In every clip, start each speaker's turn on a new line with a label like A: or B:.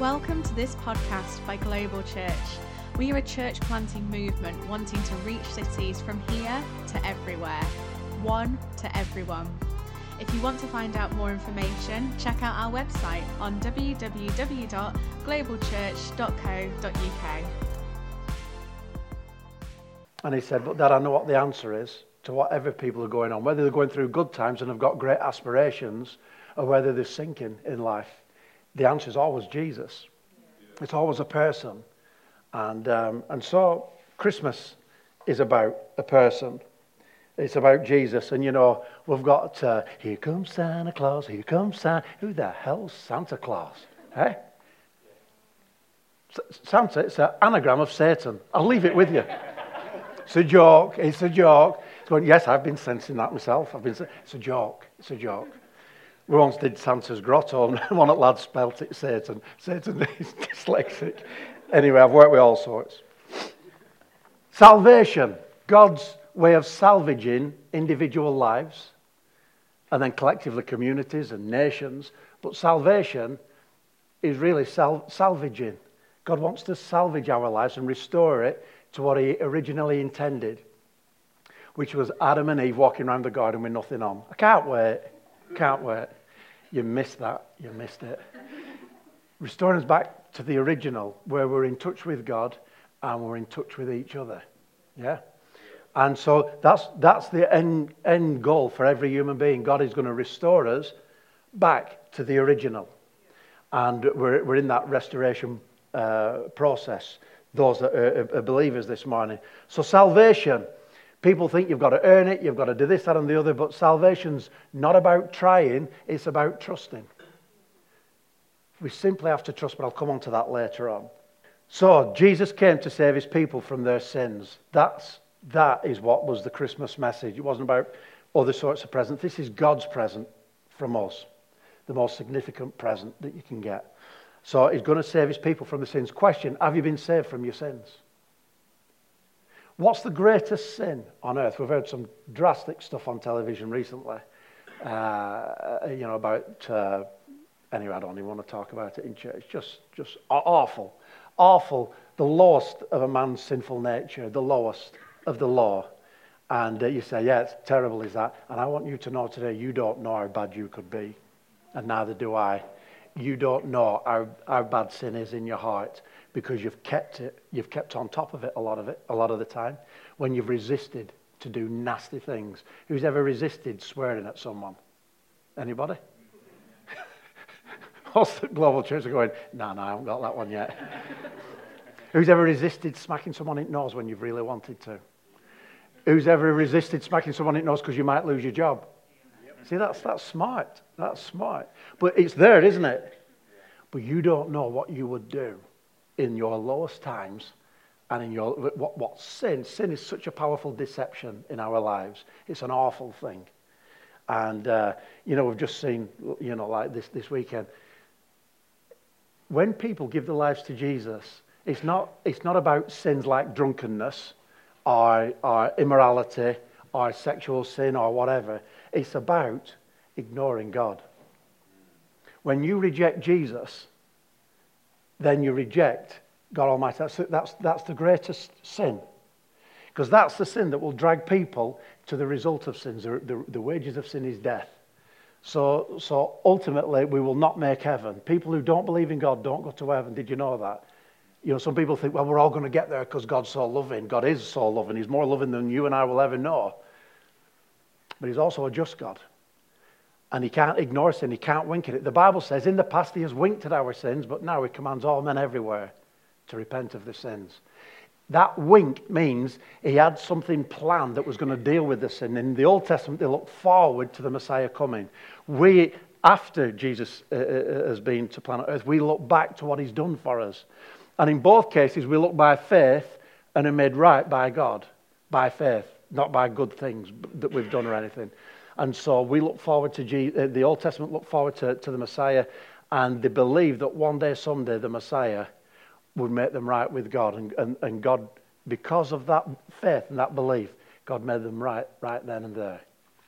A: Welcome to this podcast by Global Church. We are a church planting movement wanting to reach cities from here to everywhere, one to everyone. If you want to find out more information, check out our website on www.globalchurch.co.uk.
B: And he said, But Dad, I know what the answer is to whatever people are going on, whether they're going through good times and have got great aspirations or whether they're sinking in life. The answer is always Jesus. It's always a person. And, um, and so Christmas is about a person. It's about Jesus. And you know, we've got uh, Here comes Santa Claus, here comes Santa. Who the hell's Santa Claus? Eh? Santa, it's an anagram of Satan. I'll leave it with you. It's a joke. It's a joke. It's going, yes, I've been sensing that myself. I've been, it's a joke. It's a joke. We once did Santa's Grotto, and one the lads spelt it Satan. Satan is dyslexic. Anyway, I've worked with all sorts. Salvation, God's way of salvaging individual lives and then collectively communities and nations. But salvation is really sal- salvaging. God wants to salvage our lives and restore it to what He originally intended, which was Adam and Eve walking around the garden with nothing on. I can't wait. Can't wait. You missed that. You missed it. Restoring us back to the original, where we're in touch with God and we're in touch with each other. Yeah? And so that's, that's the end, end goal for every human being. God is going to restore us back to the original. And we're, we're in that restoration uh, process, those that are, are believers this morning. So, salvation People think you've got to earn it, you've got to do this, that, and the other, but salvation's not about trying, it's about trusting. We simply have to trust, but I'll come on to that later on. So, Jesus came to save his people from their sins. That's, that is what was the Christmas message. It wasn't about other sorts of presents. This is God's present from us, the most significant present that you can get. So, he's going to save his people from the sins. Question Have you been saved from your sins? What's the greatest sin on earth? We've heard some drastic stuff on television recently, uh, you know, about, uh, anyway, I don't even want to talk about it in church. Just, just awful, awful. The lowest of a man's sinful nature, the lowest of the law. And uh, you say, yeah, it's terrible, is that? And I want you to know today, you don't know how bad you could be. And neither do I. You don't know how, how bad sin is in your heart because you've kept it, you've kept on top of it a lot of it, a lot of the time. When you've resisted to do nasty things. Who's ever resisted swearing at someone? Anybody? What's the global church are going, no, no, I haven't got that one yet. Who's ever resisted smacking someone in the nose when you've really wanted to? Who's ever resisted smacking someone in the nose because you might lose your job? Yep. See, that's, that's smart. That's smart. But it's there, isn't it? But you don't know what you would do in your lowest times and in your what, what sin sin is such a powerful deception in our lives. It's an awful thing. And uh, you know we've just seen you know like this this weekend when people give their lives to jesus it's not it's not about sins like drunkenness or, or immorality or sexual sin or whatever. It's about ignoring god. When you reject jesus then you reject God Almighty. That's, that's, that's the greatest sin. Because that's the sin that will drag people to the result of sins. The, the, the, wages of sin is death. So, so ultimately, we will not make heaven. People who don't believe in God don't go to heaven. Did you know that? You know, some people think, well, we're all going to get there because God's so loving. God is so loving. He's more loving than you and I will ever know. But He's also a just God and he can't ignore sin, he can't wink at it. The Bible says in the past he has winked at our sins, but now he commands all men everywhere to repent of their sins. That wink means he had something planned that was going to deal with the sin. In the Old Testament, they look forward to the Messiah coming. We, after Jesus uh, uh, uh, has been to planet Earth, we look back to what he's done for us. And in both cases, we look by faith and are made right by God, by faith, not by good things that we've done or anything. And so we look forward to, uh, the Old Testament look forward to, to the Messiah, and they believe that one day, someday, the Messiah would make them right with God. And, and, and God, because of that faith and that belief, God made them right right then and there.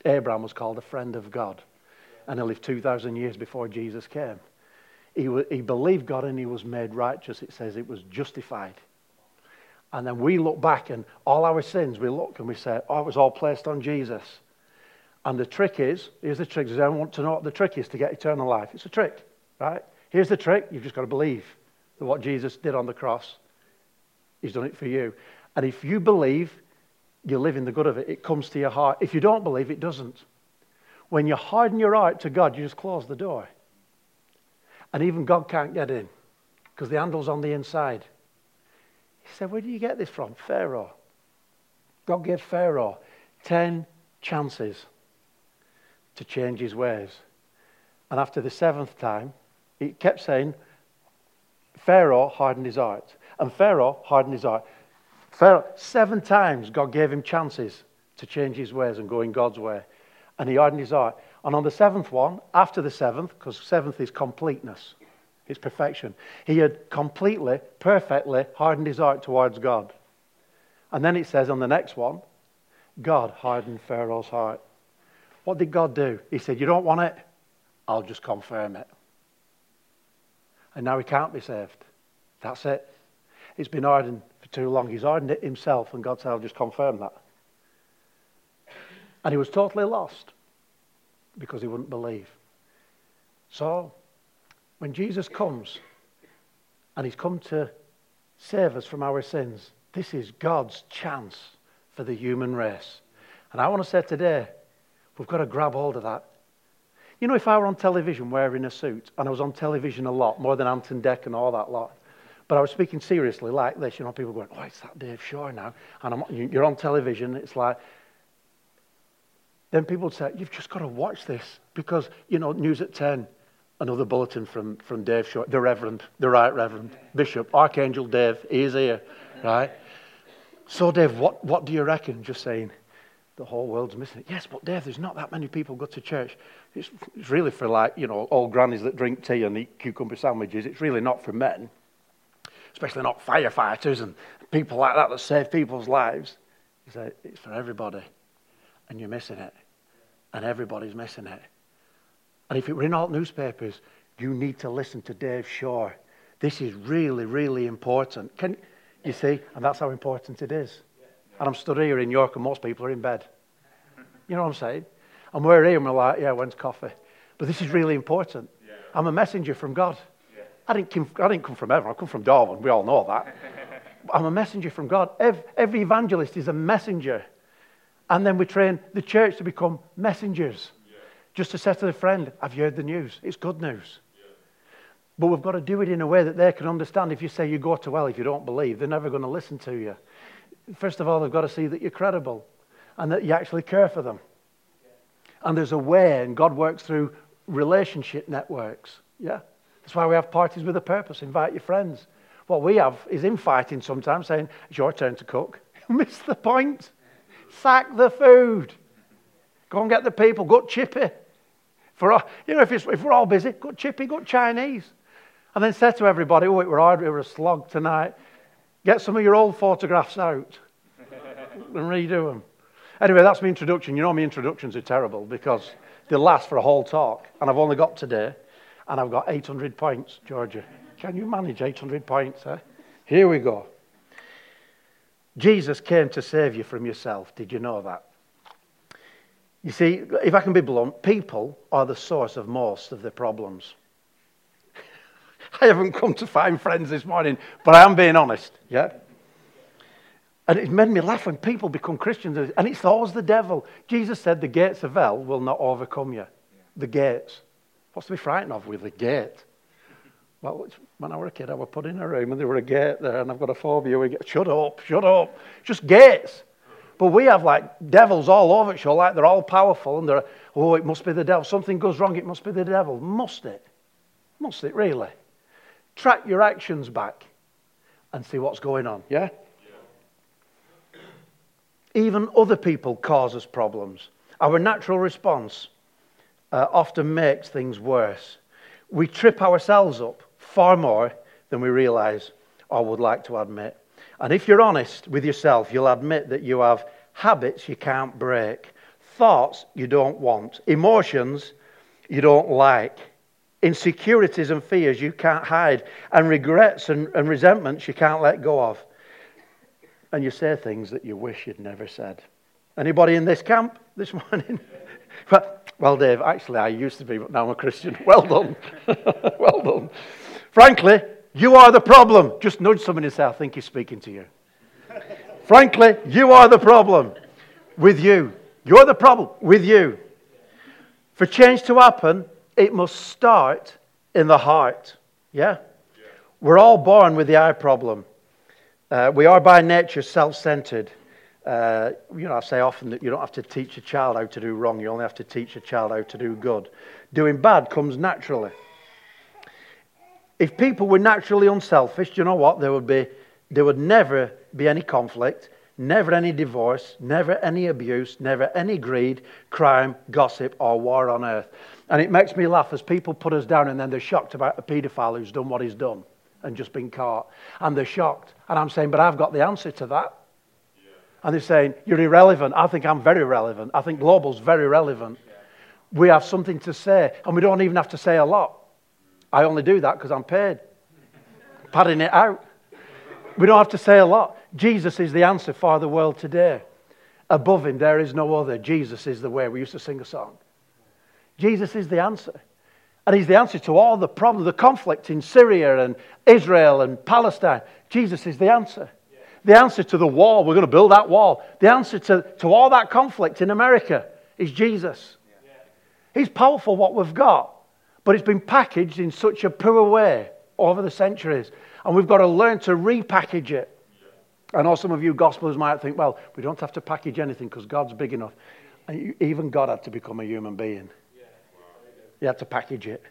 B: Abraham was called a friend of God, and he lived 2,000 years before Jesus came. He, he believed God and he was made righteous. It says it was justified. And then we look back and all our sins, we look and we say, oh, it was all placed on Jesus. And the trick is, here's the trick. Does anyone want to know what the trick is to get eternal life? It's a trick, right? Here's the trick. You've just got to believe that what Jesus did on the cross, he's done it for you. And if you believe, you live in the good of it. It comes to your heart. If you don't believe, it doesn't. When you harden your heart to God, you just close the door. And even God can't get in because the handle's on the inside. He said, Where do you get this from? Pharaoh. God gave Pharaoh 10 chances to change his ways. And after the seventh time, he kept saying, Pharaoh hardened his heart. And Pharaoh hardened his heart. Pharaoh, seven times God gave him chances to change his ways and go in God's way. And he hardened his heart. And on the seventh one, after the seventh, because seventh is completeness, it's perfection, he had completely, perfectly hardened his heart towards God. And then it says on the next one, God hardened Pharaoh's heart. What did God do? He said, You don't want it? I'll just confirm it. And now he can't be saved. That's it. It's been hardened for too long. He's hardened it himself, and God said, I'll just confirm that. And he was totally lost because he wouldn't believe. So, when Jesus comes, and he's come to save us from our sins, this is God's chance for the human race. And I want to say today, we've got to grab hold of that. You know, if I were on television wearing a suit, and I was on television a lot, more than Ant and Dec and all that lot, but I was speaking seriously like this, you know, people going, oh, it's that Dave Shaw now. And I'm, you're on television, it's like, then people would say, you've just got to watch this because, you know, news at 10, another bulletin from, from Dave Shaw, the Reverend, the Right Reverend, Bishop, Archangel Dave, he is here, right? So, Dave, what, what do you reckon? Just saying, the whole world's missing it. Yes, but Dave, there's not that many people go to church. It's, it's really for like, you know, old grannies that drink tea and eat cucumber sandwiches. It's really not for men especially not firefighters and people like that that save people's lives. He said, it's for everybody. And you're missing it. And everybody's missing it. And if it were in all newspapers, you need to listen to Dave Shaw. This is really, really important. Can you see? And that's how important it is. And I'm stood here in York, and most people are in bed. You know what I'm saying? And we're here, and we're like, yeah, when's coffee? But this is really important. I'm a messenger from God. I didn't, come, I didn't come from heaven, I come from Darwin. We all know that. I'm a messenger from God. Every, every evangelist is a messenger. And then we train the church to become messengers. Yeah. Just to say to a friend, I've heard the news. It's good news. Yeah. But we've got to do it in a way that they can understand. If you say you go to hell if you don't believe, they're never going to listen to you. First of all, they've got to see that you're credible and that you actually care for them. And there's a way, and God works through relationship networks. Yeah? That's why we have parties with a purpose. Invite your friends. What we have is infighting sometimes, saying, It's your turn to cook. Miss the point. Sack the food. Go and get the people. Go chippy. For all, you know, if, if we're all busy, go chippy, go Chinese. And then say to everybody, Oh, it were hard, it were a slog tonight. Get some of your old photographs out and redo them. Anyway, that's my introduction. You know, my introductions are terrible because they last for a whole talk, and I've only got today and I've got 800 points, Georgia. Can you manage 800 points? Eh? Here we go. Jesus came to save you from yourself. Did you know that? You see, if I can be blunt, people are the source of most of the problems. I haven't come to find friends this morning, but I am being honest, yeah? And it made me laugh when people become Christians, and it's always the devil. Jesus said, The gates of hell will not overcome you. The gates. What's to be frightened of with a gate? Well, when I was a kid, I was put in a room and there were a gate there, and I've got a phobia. We get, shut up, shut up. Just gates. But we have like devils all over it, show, like they're all powerful, and they're, oh, it must be the devil. Something goes wrong, it must be the devil. Must it? Must it really? Track your actions back and see what's going on, yeah? yeah. Even other people cause us problems. Our natural response uh, often makes things worse. We trip ourselves up far more than we realize or would like to admit. And if you're honest with yourself, you'll admit that you have habits you can't break, thoughts you don't want, emotions you don't like. Insecurities and fears you can't hide, and regrets and, and resentments you can't let go of. And you say things that you wish you'd never said. Anybody in this camp this morning? well, Dave, actually, I used to be, but now I'm a Christian. Well done. well done. Frankly, you are the problem. Just nudge somebody and say, I think he's speaking to you. Frankly, you are the problem with you. You're the problem with you. For change to happen, it must start in the heart. Yeah? We're all born with the eye problem. Uh, we are by nature self centered. Uh, you know, I say often that you don't have to teach a child how to do wrong, you only have to teach a child how to do good. Doing bad comes naturally. If people were naturally unselfish, do you know what? There would, be, there would never be any conflict, never any divorce, never any abuse, never any greed, crime, gossip, or war on earth. And it makes me laugh as people put us down and then they're shocked about a paedophile who's done what he's done and just been caught. And they're shocked. And I'm saying, but I've got the answer to that. Yeah. And they're saying, you're irrelevant. I think I'm very relevant. I think global's very relevant. Yeah. We have something to say, and we don't even have to say a lot. I only do that because I'm paid. Padding it out. We don't have to say a lot. Jesus is the answer for the world today. Above him, there is no other. Jesus is the way. We used to sing a song. Jesus is the answer. And he's the answer to all the problems, the conflict in Syria and Israel and Palestine. Jesus is the answer. The answer to the wall, we're going to build that wall. The answer to, to all that conflict in America is Jesus. He's powerful, what we've got but it's been packaged in such a poor way over the centuries. And we've got to learn to repackage it. I know some of you gospelers might think, well, we don't have to package anything because God's big enough. And even God had to become a human being. He had to package it.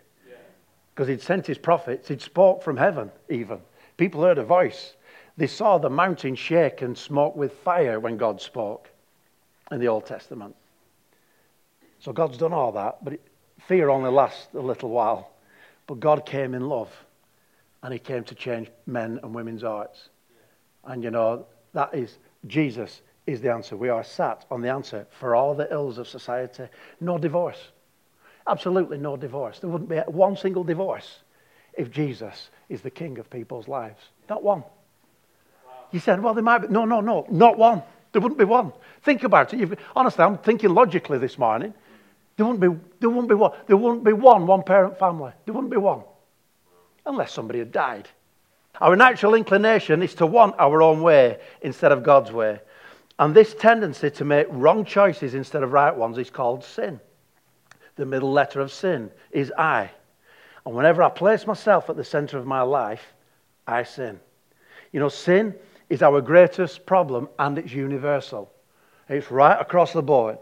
B: Because he'd sent his prophets, he'd spoke from heaven, even. People heard a voice. They saw the mountain shake and smoke with fire when God spoke in the Old Testament. So God's done all that, but fear only lasts a little while. But God came in love, and He came to change men and women's hearts. And you know, that is, Jesus is the answer. We are sat on the answer for all the ills of society. No divorce. Absolutely no divorce. There wouldn't be one single divorce if Jesus is the king of people's lives. Not one. You said, well, there might be. No, no, no, not one. There wouldn't be one. Think about it. You've, honestly, I'm thinking logically this morning. There wouldn't be, there wouldn't be one. There wouldn't be one one parent family. There wouldn't be one. Unless somebody had died. Our natural inclination is to want our own way instead of God's way. And this tendency to make wrong choices instead of right ones is called sin. The middle letter of sin is I. And whenever I place myself at the center of my life, I sin. You know, sin is our greatest problem and it's universal. It's right across the board.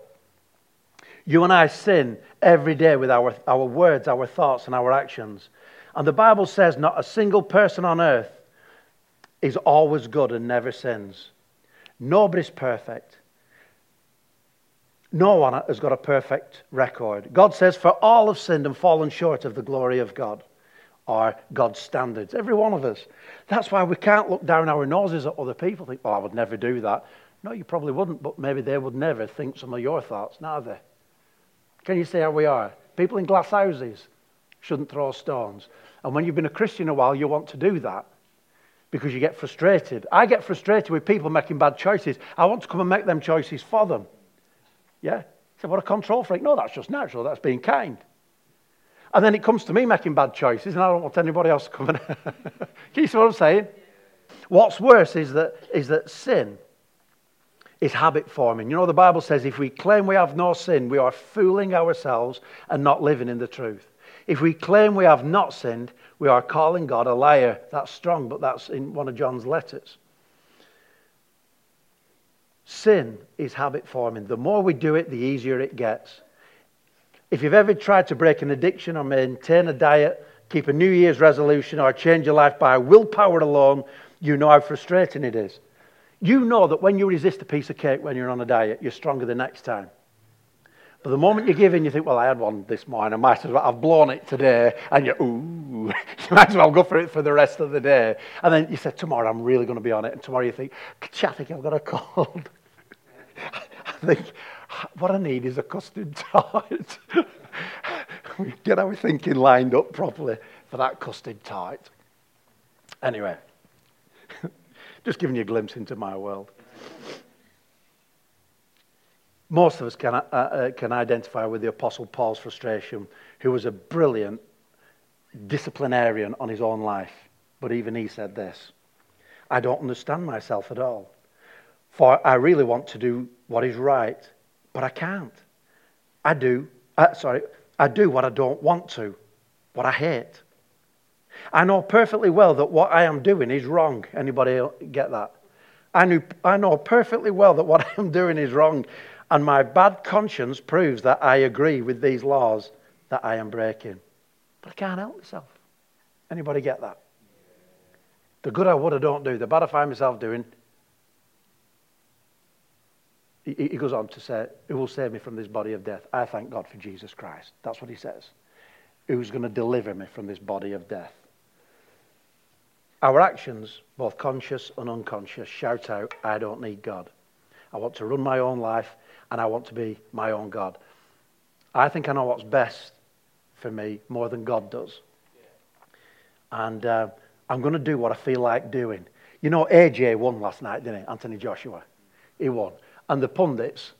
B: You and I sin every day with our, our words, our thoughts, and our actions. And the Bible says not a single person on earth is always good and never sins. Nobody's perfect. No one has got a perfect record. God says, For all have sinned and fallen short of the glory of God, or God's standards. Every one of us. That's why we can't look down our noses at other people think, Oh, I would never do that. No, you probably wouldn't, but maybe they would never think some of your thoughts, neither. Can you see how we are? People in glass houses shouldn't throw stones. And when you've been a Christian a while, you want to do that because you get frustrated. I get frustrated with people making bad choices. I want to come and make them choices for them. Yeah? So what a control freak. No, that's just natural. That's being kind. And then it comes to me making bad choices, and I don't want anybody else to come and. You see what I'm saying? What's worse is that, is that sin is habit forming. You know, the Bible says if we claim we have no sin, we are fooling ourselves and not living in the truth. If we claim we have not sinned, we are calling God a liar. That's strong, but that's in one of John's letters. Sin is habit forming. The more we do it, the easier it gets. If you've ever tried to break an addiction or maintain a diet, keep a New Year's resolution, or change your life by willpower alone, you know how frustrating it is. You know that when you resist a piece of cake when you're on a diet, you're stronger the next time. But the moment you give in, you think, well, I had one this morning. I might as well, I've blown it today. And you, ooh, you might as well go for it for the rest of the day. And then you say, tomorrow I'm really going to be on it. And tomorrow you think, I I've got a cold. I think, what I need is a custard tart. get our thinking lined up properly for that custard tart. Anyway, just giving you a glimpse into my world. Most of us can, uh, uh, can identify with the Apostle Paul's frustration, who was a brilliant disciplinarian on his own life. But even he said this I don't understand myself at all. For I really want to do what is right, but I can't. I do, uh, sorry, I do what I don't want to, what I hate. I know perfectly well that what I am doing is wrong. Anybody get that? I, knew, I know perfectly well that what I am doing is wrong, and my bad conscience proves that I agree with these laws that I am breaking. But I can't help myself. Anybody get that? The good I would, I don't do. The bad I find myself doing. He, goes on to say, Who will save me from this body of death? I thank God for Jesus Christ. That's what he says. Who's going to deliver me from this body of death? Our actions, both conscious and unconscious, shout out, I don't need God. I want to run my own life and I want to be my own God. I think I know what's best for me more than God does. And uh, I'm going to do what I feel like doing. You know, AJ won last night, didn't he? Anthony Joshua. He won. And the pundits,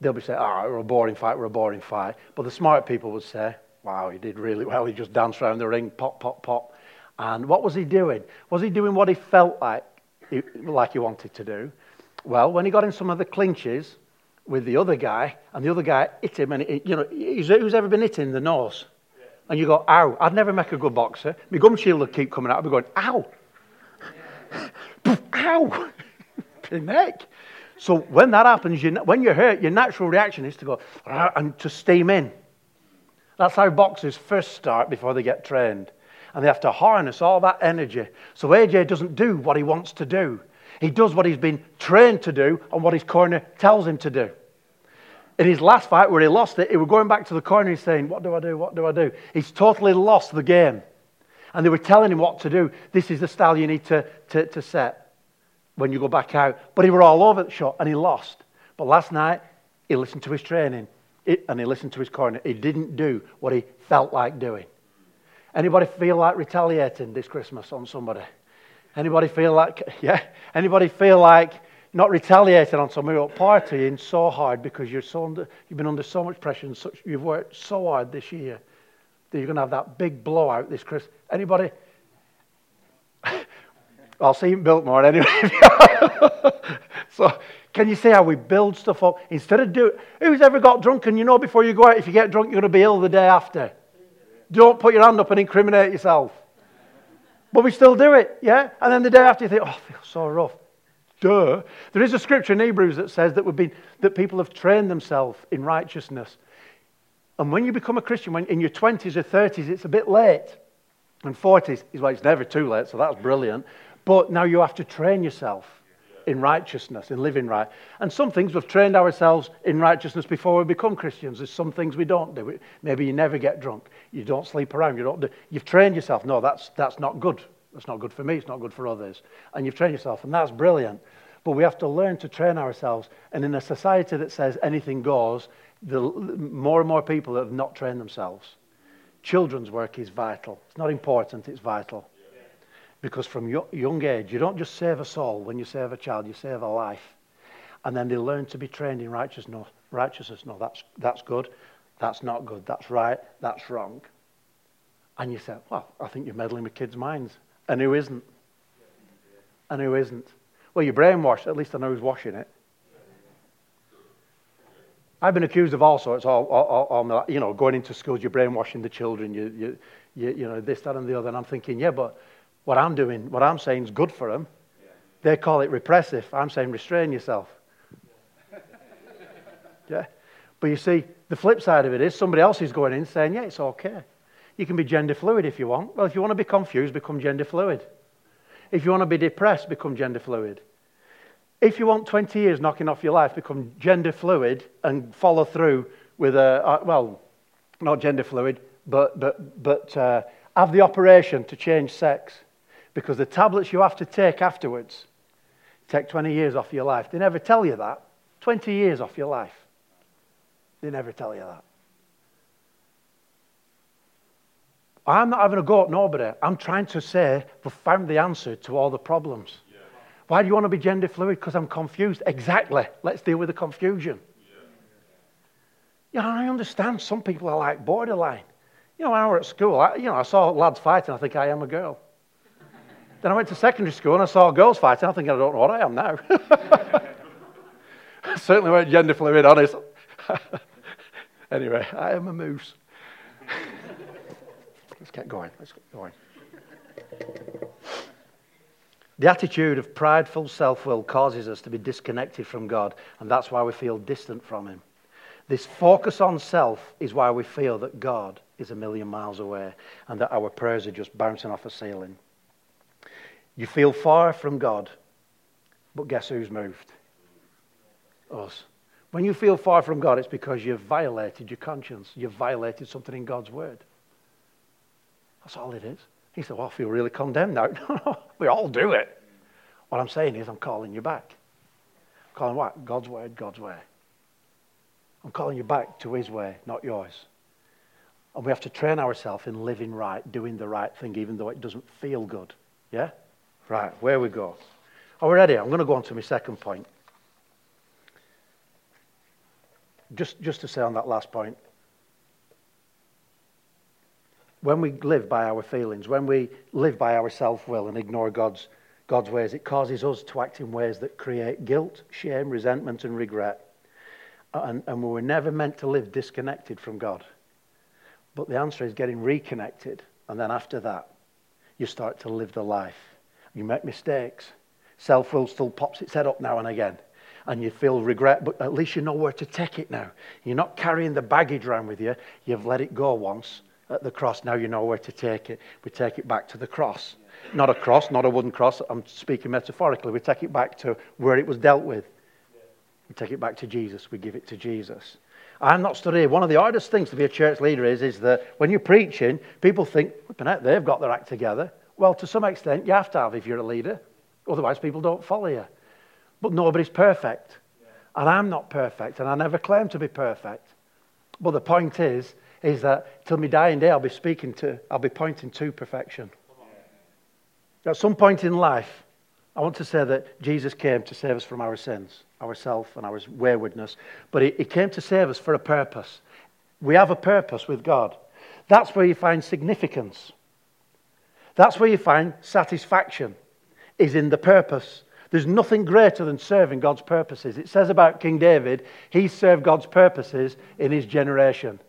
B: they'll be saying, oh, we're a boring fight, we're a boring fight. But the smart people would say, wow, he did really well. He just danced around the ring, pop, pop, pop. And what was he doing? Was he doing what he felt like, like he wanted to do? Well, when he got in some of the clinches with the other guy, and the other guy hit him, and he, you know, who's ever been hit in the nose? And you go, ow. I'd never make a good boxer. My gum shield would keep coming out. I'd be going, ow. ow. the neck. So when that happens, you, when you're hurt, your natural reaction is to go ah, and to steam in. That's how boxers first start before they get trained. And they have to harness all that energy. So AJ doesn't do what he wants to do. He does what he's been trained to do and what his corner tells him to do. In his last fight where he lost it, he was going back to the corner. He's saying, What do I do? What do I do? He's totally lost the game. And they were telling him what to do. This is the style you need to, to, to set when you go back out. But he were all over the shot and he lost. But last night, he listened to his training and he listened to his corner. He didn't do what he felt like doing. Anybody feel like retaliating this Christmas on somebody? Anybody feel like, yeah? Anybody feel like not retaliating on somebody or partying so hard because you're so under, you've been under so much pressure and such, you've worked so hard this year that you're going to have that big blowout this Christmas? Anybody? I'll see you in Biltmore anyway. so, can you see how we build stuff up instead of do? Who's ever got drunk and you know before you go out if you get drunk you're going to be ill the day after? Don't put your hand up and incriminate yourself. But we still do it, yeah? And then the day after you think, oh, I feel so rough. Duh. There is a scripture in Hebrews that says that, we've been, that people have trained themselves in righteousness. And when you become a Christian, when in your 20s or 30s, it's a bit late. And 40s is well, it's never too late, so that's brilliant. But now you have to train yourself in righteousness, in living right. And some things we've trained ourselves in righteousness before we become Christians. There's some things we don't do. Maybe you never get drunk. You don't sleep around. You don't do. You've trained yourself. No, that's, that's not good. That's not good for me. It's not good for others. And you've trained yourself, and that's brilliant. But we have to learn to train ourselves. And in a society that says anything goes, the more and more people have not trained themselves. Children's work is vital. It's not important, it's vital. Because from young age, you don't just save a soul when you save a child, you save a life. And then they learn to be trained in righteousness. Righteousness, no, that's, that's good. That's not good. That's right. That's wrong. And you say, well, I think you're meddling with kids' minds. And who isn't? And who isn't? Well, you're brainwashed. At least I know who's washing it. I've been accused of all sorts, all, all, all, you know, going into schools, you're brainwashing the children, you, you, you, you know, this, that, and the other. And I'm thinking, yeah, but what I'm doing, what I'm saying is good for them. They call it repressive. I'm saying restrain yourself. yeah? But you see, the flip side of it is somebody else is going in saying, yeah, it's okay. You can be gender fluid if you want. Well, if you want to be confused, become gender fluid. If you want to be depressed, become gender fluid. If you want 20 years knocking off your life, become gender fluid and follow through with a, uh, well, not gender fluid, but, but, but uh, have the operation to change sex because the tablets you have to take afterwards take 20 years off your life. They never tell you that. 20 years off your life. They never tell you that. I'm not having a go at nobody. I'm trying to say we've found the answer to all the problems. Yeah. Why do you want to be gender fluid? Because I'm confused. Exactly. Let's deal with the confusion. Yeah. yeah, I understand some people are like borderline. You know, when I was at school, I, you know, I saw lads fighting, I think I am a girl. Then I went to secondary school and I saw girls fighting, I think I don't know what I am now. I certainly weren't gender fluid, honest. anyway, I am a moose. Let's get going. Let's get going. The attitude of prideful self will causes us to be disconnected from God, and that's why we feel distant from Him. This focus on self is why we feel that God is a million miles away and that our prayers are just bouncing off a ceiling. You feel far from God, but guess who's moved? Us. When you feel far from God, it's because you've violated your conscience. You've violated something in God's word. That's all it is. He said, Well, I feel really condemned now. No, no, we all do it. What I'm saying is, I'm calling you back. I'm calling what? God's word, God's way. I'm calling you back to His way, not yours. And we have to train ourselves in living right, doing the right thing, even though it doesn't feel good. Yeah? Right, where we go. Oh, Are we ready? I'm going to go on to my second point. Just, just to say on that last point, when we live by our feelings, when we live by our self will and ignore God's, God's ways, it causes us to act in ways that create guilt, shame, resentment, and regret. And, and we were never meant to live disconnected from God. But the answer is getting reconnected. And then after that, you start to live the life. You make mistakes. Self will still pops its head up now and again. And you feel regret, but at least you know where to take it now. You're not carrying the baggage around with you. You've let it go once at the cross. Now you know where to take it. We take it back to the cross. Not a cross, not a wooden cross. I'm speaking metaphorically. We take it back to where it was dealt with. We take it back to Jesus. We give it to Jesus. I'm not stood here. One of the hardest things to be a church leader is, is that when you're preaching, people think, they've got their act together. Well, to some extent, you have to have if you're a leader. Otherwise, people don't follow you. But nobody's perfect. And I'm not perfect, and I never claim to be perfect. But the point is, is that till my dying day, I'll be speaking to, I'll be pointing to perfection. At some point in life, I want to say that Jesus came to save us from our sins, ourself and our waywardness, but he, he came to save us for a purpose. We have a purpose with God. That's where you find significance. That's where you find satisfaction, is in the purpose. There's nothing greater than serving God's purposes. It says about King David, he served God's purposes in his generation.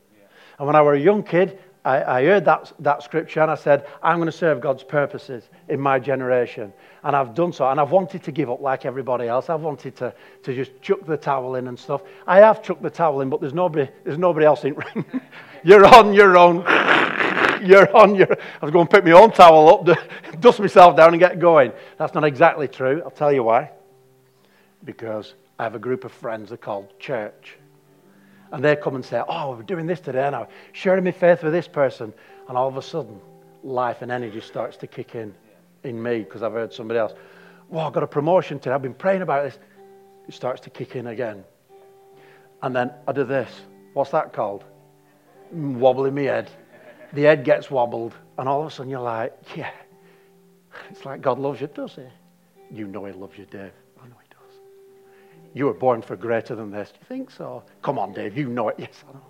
B: And when I was a young kid, I, I heard that, that scripture and I said, I'm going to serve God's purposes in my generation. And I've done so. And I've wanted to give up like everybody else. I've wanted to, to just chuck the towel in and stuff. I have chucked the towel in, but there's nobody, there's nobody else in. you're on your own. you're on your. I was going to pick my own towel up, dust myself down, and get going. That's not exactly true. I'll tell you why. Because I have a group of friends that are called church. And they come and say, Oh, we're doing this today now, sharing my faith with this person. And all of a sudden, life and energy starts to kick in in me because I've heard somebody else. Well, I've got a promotion today. I've been praying about this. It starts to kick in again. And then I do this. What's that called? Wobbling my head. The head gets wobbled. And all of a sudden you're like, yeah. It's like God loves you, does he? You know he loves you, Dave. I know he does. You were born for greater than this. Do you think so? Come on, Dave. You know it. Yes, I know.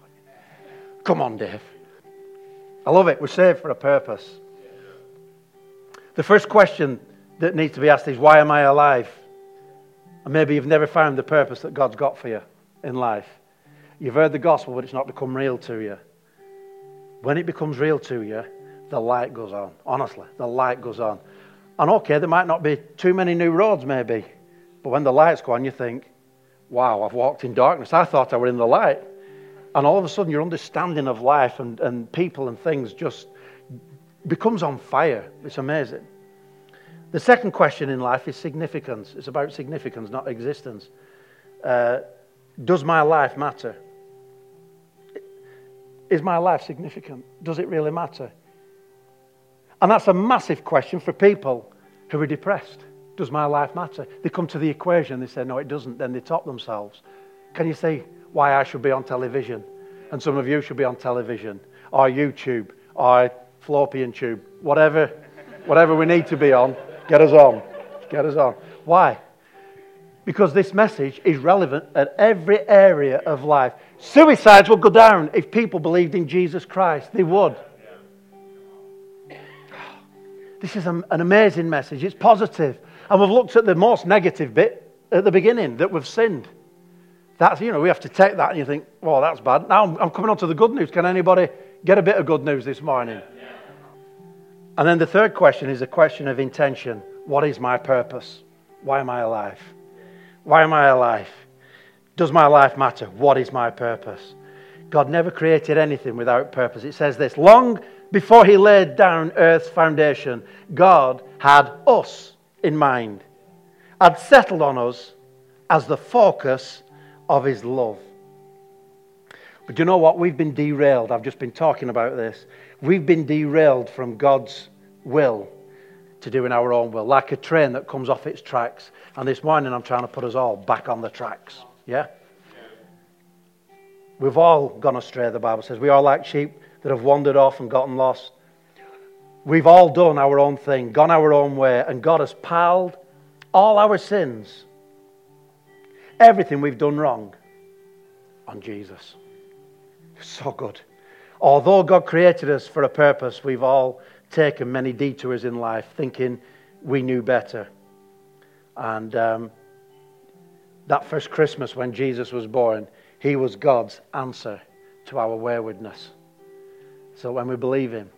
B: Come on, Dave. I love it. We're saved for a purpose. The first question that needs to be asked is why am I alive? And maybe you've never found the purpose that God's got for you in life. You've heard the gospel, but it's not become real to you. When it becomes real to you, the light goes on. Honestly, the light goes on. And okay, there might not be too many new roads, maybe. But when the lights go on, you think, wow, I've walked in darkness. I thought I were in the light. And all of a sudden, your understanding of life and, and people and things just becomes on fire. It's amazing. The second question in life is significance. It's about significance, not existence. Uh, does my life matter? Is my life significant? Does it really matter? And that's a massive question for people who are depressed. Does my life matter? They come to the equation, they say, no, it doesn't. Then they top themselves. Can you see why I should be on television? And some of you should be on television, or YouTube, or fallopian tube, whatever, whatever we need to be on, get us on. Get us on. Why? Because this message is relevant at every area of life. Suicides would go down if people believed in Jesus Christ. They would. This is an amazing message. It's positive. And we've looked at the most negative bit at the beginning that we've sinned. That's, you know, we have to take that and you think, well, that's bad. Now I'm, I'm coming on to the good news. Can anybody get a bit of good news this morning? And then the third question is a question of intention. What is my purpose? Why am I alive? Why am I alive? Does my life matter? What is my purpose? God never created anything without purpose. It says this long before he laid down earth's foundation, God had us in mind, had settled on us as the focus of his love. But you know what? We've been derailed. I've just been talking about this. We've been derailed from God's will to doing our own will, like a train that comes off its tracks. And this morning I'm trying to put us all back on the tracks. Yeah? We've all gone astray, the Bible says. We are like sheep that have wandered off and gotten lost. We've all done our own thing, gone our own way, and God has piled all our sins, everything we've done wrong, on Jesus. So good. Although God created us for a purpose, we've all taken many detours in life thinking we knew better. And um, that first Christmas when Jesus was born, he was God's answer to our waywardness. So when we believe him,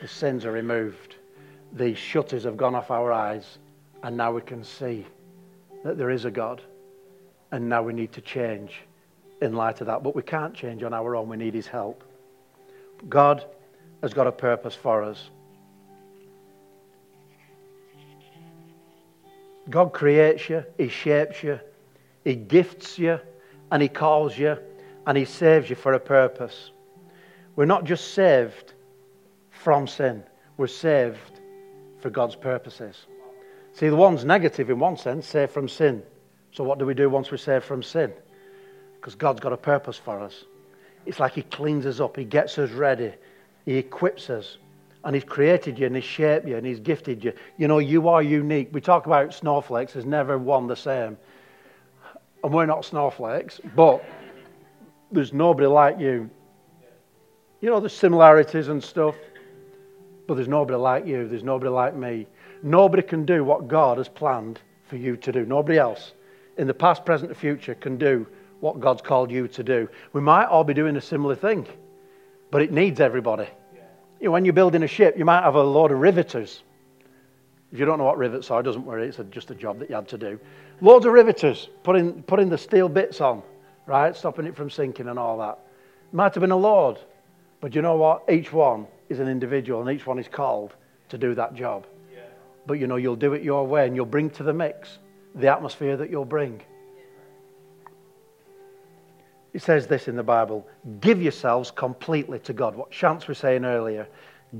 B: the sins are removed, the shutters have gone off our eyes, and now we can see that there is a God. And now we need to change in light of that. But we can't change on our own, we need his help. God has got a purpose for us. God creates you, He shapes you, He gifts you, and He calls you, and He saves you for a purpose. We're not just saved from sin, we're saved for God's purposes. See, the one's negative in one sense, saved from sin. So, what do we do once we're saved from sin? Because God's got a purpose for us. It's like He cleans us up, He gets us ready, he equips us. And He's created you and He's shaped you and He's gifted you. You know, you are unique. We talk about snowflakes, there's never one the same. And we're not snowflakes, but there's nobody like you. You know, there's similarities and stuff, but there's nobody like you. There's nobody like me. Nobody can do what God has planned for you to do. Nobody else in the past, present, and future can do what God's called you to do. We might all be doing a similar thing, but it needs everybody. You know, when you're building a ship, you might have a load of riveters. If you don't know what rivets are, doesn't worry, it's a, just a job that you had to do. Loads of riveters, putting, putting the steel bits on, right, stopping it from sinking and all that. Might have been a load, but you know what? Each one is an individual and each one is called to do that job. Yeah. But you know, you'll do it your way and you'll bring to the mix the atmosphere that you'll bring. It says this in the Bible give yourselves completely to God. What Chance was saying earlier.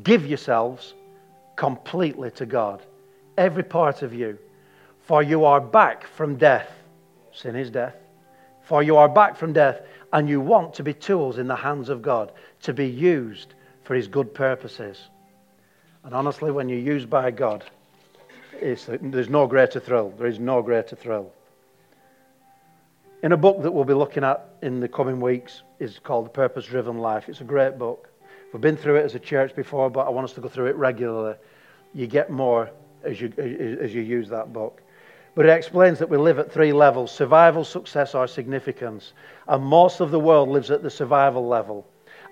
B: Give yourselves completely to God. Every part of you. For you are back from death. Sin is death. For you are back from death, and you want to be tools in the hands of God, to be used for His good purposes. And honestly, when you're used by God, there's no greater thrill. There is no greater thrill in a book that we'll be looking at in the coming weeks is called The Purpose Driven Life. It's a great book. We've been through it as a church before, but I want us to go through it regularly. You get more as you, as you use that book. But it explains that we live at three levels survival, success, or significance. And most of the world lives at the survival level.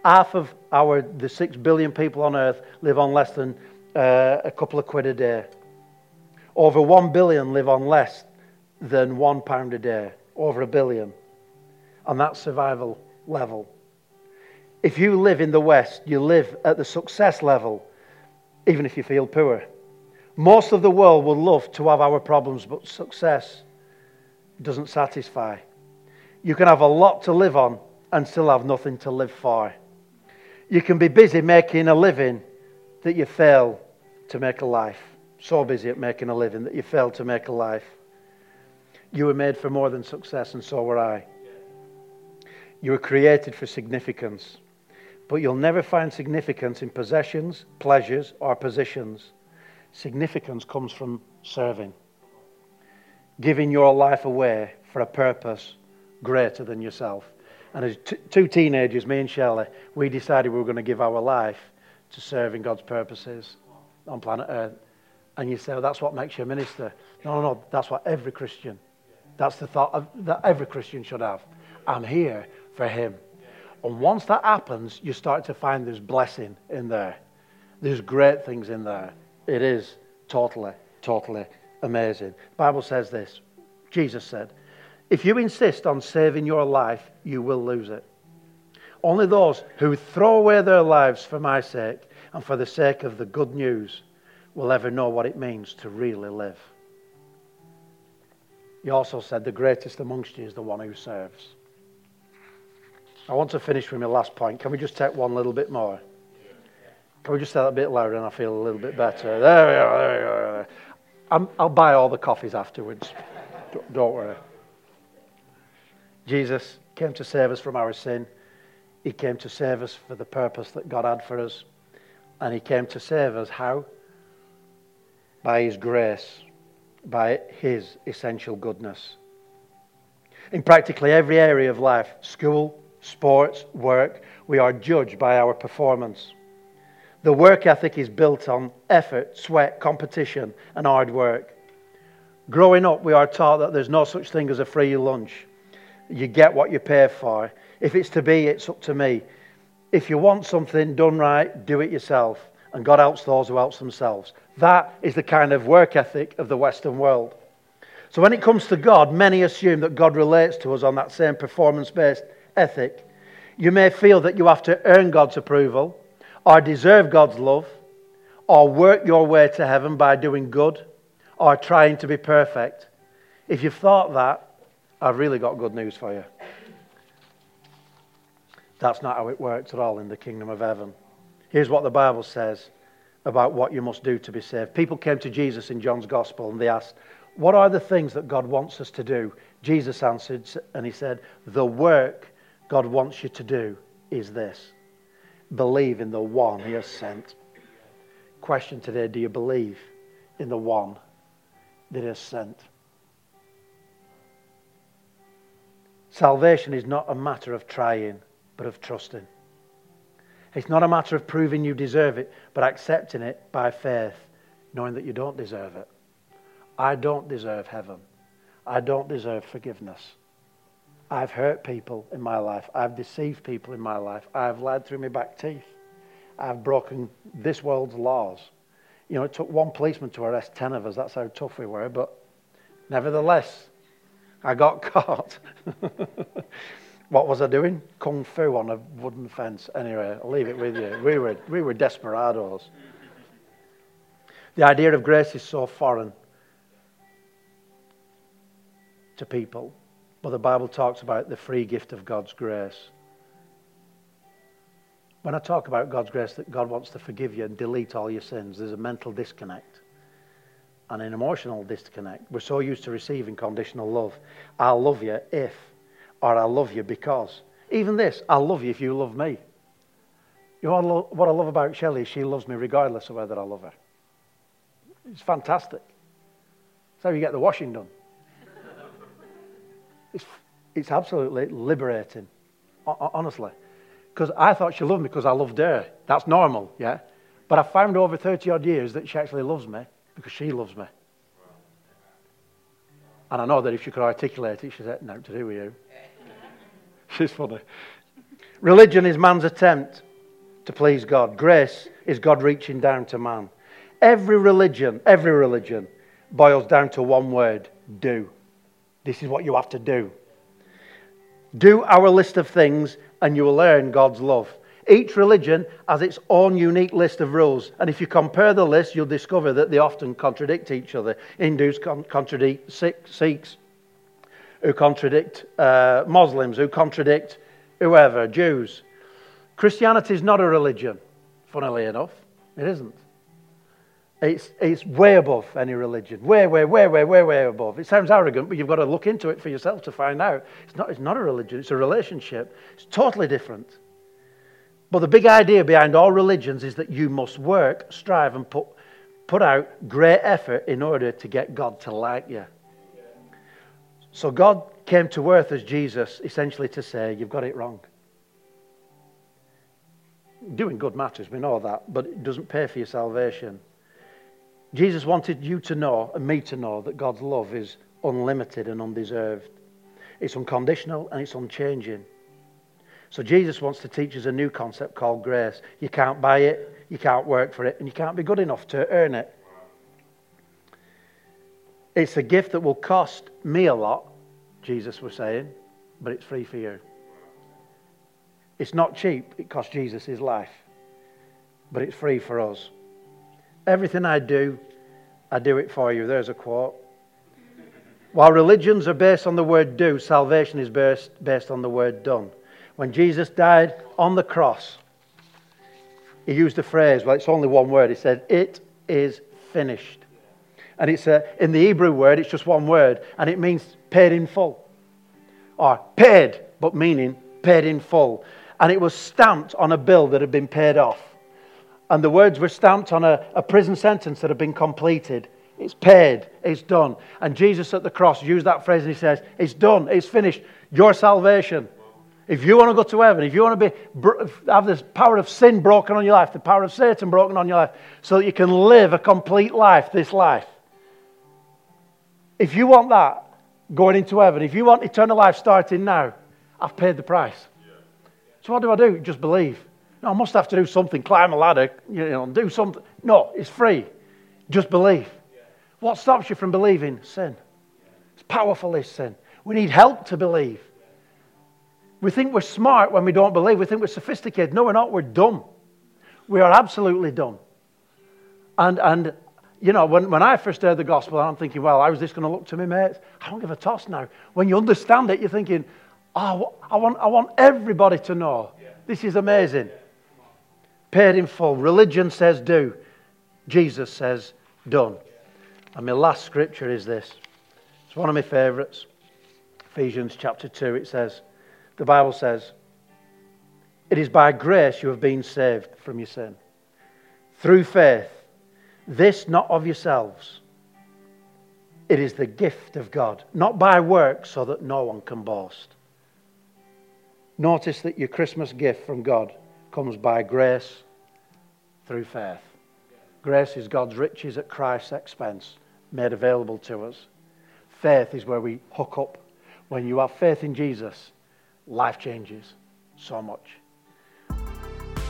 B: Half of our, the six billion people on earth live on less than uh, a couple of quid a day. Over one billion live on less than one pound a day over a billion on that survival level. If you live in the West, you live at the success level, even if you feel poor. Most of the world would love to have our problems, but success doesn't satisfy. You can have a lot to live on and still have nothing to live for. You can be busy making a living that you fail to make a life. So busy at making a living that you fail to make a life. You were made for more than success, and so were I. You were created for significance. But you'll never find significance in possessions, pleasures, or positions. Significance comes from serving, giving your life away for a purpose greater than yourself. And as t- two teenagers, me and Shelley, we decided we were going to give our life to serving God's purposes on planet Earth. And you say, well, that's what makes you a minister. No, no, no, that's what every Christian, that's the thought of, that every Christian should have. I'm here for Him. And once that happens, you start to find there's blessing in there. There's great things in there. It is totally, totally amazing. The Bible says this. Jesus said, if you insist on saving your life, you will lose it. Only those who throw away their lives for my sake and for the sake of the good news will ever know what it means to really live. He also said, The greatest amongst you is the one who serves. I want to finish with my last point. Can we just take one little bit more? Can we just say that a bit louder and I feel a little bit better? There we are, there we are. I'm, I'll buy all the coffees afterwards. Don't worry. Jesus came to save us from our sin. He came to save us for the purpose that God had for us. And He came to save us how? By His grace, by His essential goodness. In practically every area of life school, sports, work we are judged by our performance. The work ethic is built on effort, sweat, competition, and hard work. Growing up, we are taught that there's no such thing as a free lunch. You get what you pay for. If it's to be, it's up to me. If you want something done right, do it yourself. And God helps those who help themselves. That is the kind of work ethic of the Western world. So when it comes to God, many assume that God relates to us on that same performance based ethic. You may feel that you have to earn God's approval or deserve God's love, or work your way to heaven by doing good, or trying to be perfect. If you've thought that, I've really got good news for you. That's not how it works at all in the kingdom of heaven. Here's what the Bible says about what you must do to be saved. People came to Jesus in John's gospel and they asked, What are the things that God wants us to do? Jesus answered and he said, The work God wants you to do is this believe in the one he has sent. Question today Do you believe in the one that he has sent? Salvation is not a matter of trying, but of trusting. It's not a matter of proving you deserve it, but accepting it by faith, knowing that you don't deserve it. I don't deserve heaven. I don't deserve forgiveness. I've hurt people in my life. I've deceived people in my life. I've lied through my back teeth. I've broken this world's laws. You know, it took one policeman to arrest 10 of us. That's how tough we were. But nevertheless, I got caught. what was I doing? Kung fu on a wooden fence. Anyway, I'll leave it with you. We were, we were desperados. The idea of grace is so foreign to people. But the Bible talks about the free gift of God's grace. When I talk about God's grace, that God wants to forgive you and delete all your sins, there's a mental disconnect and an emotional disconnect. We're so used to receiving conditional love. I'll love you if, or I'll love you because. Even this, I'll love you if you love me. You know what I love about Shelley? She loves me regardless of whether I love her. It's fantastic. That's how you get the washing done. It's, it's absolutely liberating, honestly. Because I thought she loved me because I loved her. That's normal, yeah? But I found over 30 odd years that she actually loves me because she loves me. And I know that if she could articulate it, she'd say, No, to do with you. She's funny. Religion is man's attempt to please God. Grace is God reaching down to man. Every religion, every religion boils down to one word do. This is what you have to do. Do our list of things, and you will earn God's love. Each religion has its own unique list of rules, and if you compare the list, you'll discover that they often contradict each other. Hindus con- contradict Sikhs, who contradict uh, Muslims, who contradict whoever, Jews. Christianity is not a religion, funnily enough. It isn't. It's, it's way above any religion. Way, way, way, way, way, way above. It sounds arrogant, but you've got to look into it for yourself to find out. It's not, it's not a religion, it's a relationship. It's totally different. But the big idea behind all religions is that you must work, strive, and put, put out great effort in order to get God to like you. So God came to earth as Jesus essentially to say, You've got it wrong. Doing good matters, we know that, but it doesn't pay for your salvation. Jesus wanted you to know and me to know that God's love is unlimited and undeserved. It's unconditional and it's unchanging. So Jesus wants to teach us a new concept called grace. You can't buy it, you can't work for it, and you can't be good enough to earn it. It's a gift that will cost me a lot, Jesus was saying, but it's free for you. It's not cheap, it cost Jesus his life, but it's free for us. Everything I do, I do it for you. There's a quote. While religions are based on the word do, salvation is based, based on the word done. When Jesus died on the cross, he used a phrase, well, it's only one word. He said, It is finished. And it's a, in the Hebrew word, it's just one word, and it means paid in full. Or paid, but meaning paid in full. And it was stamped on a bill that had been paid off. And the words were stamped on a, a prison sentence that had been completed. It's paid, it's done. And Jesus at the cross used that phrase and he says, It's done, it's finished. Your salvation. If you want to go to heaven, if you want to be, have this power of sin broken on your life, the power of Satan broken on your life, so that you can live a complete life, this life. If you want that going into heaven, if you want eternal life starting now, I've paid the price. So what do I do? Just believe. No, I must have to do something, climb a ladder, you know, do something. No, it's free. Just believe. What stops you from believing? Sin. It's powerful, this sin. We need help to believe. We think we're smart when we don't believe. We think we're sophisticated. No, we're not. We're dumb. We are absolutely dumb. And, and you know, when, when I first heard the gospel, I'm thinking, well, how is this going to look to me, mates? I don't give a toss now. When you understand it, you're thinking, oh, I want, I want everybody to know. This is amazing. Paid in full. Religion says do. Jesus says done. And my last scripture is this. It's one of my favorites. Ephesians chapter 2. It says, the Bible says, It is by grace you have been saved from your sin. Through faith. This not of yourselves. It is the gift of God, not by works, so that no one can boast. Notice that your Christmas gift from God comes by grace through faith. Grace is God's riches at Christ's expense, made available to us. Faith is where we hook up. When you have faith in Jesus, life changes so much.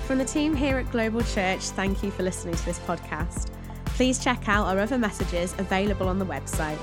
A: From the team here at Global Church, thank you for listening to this podcast. Please check out our other messages available on the website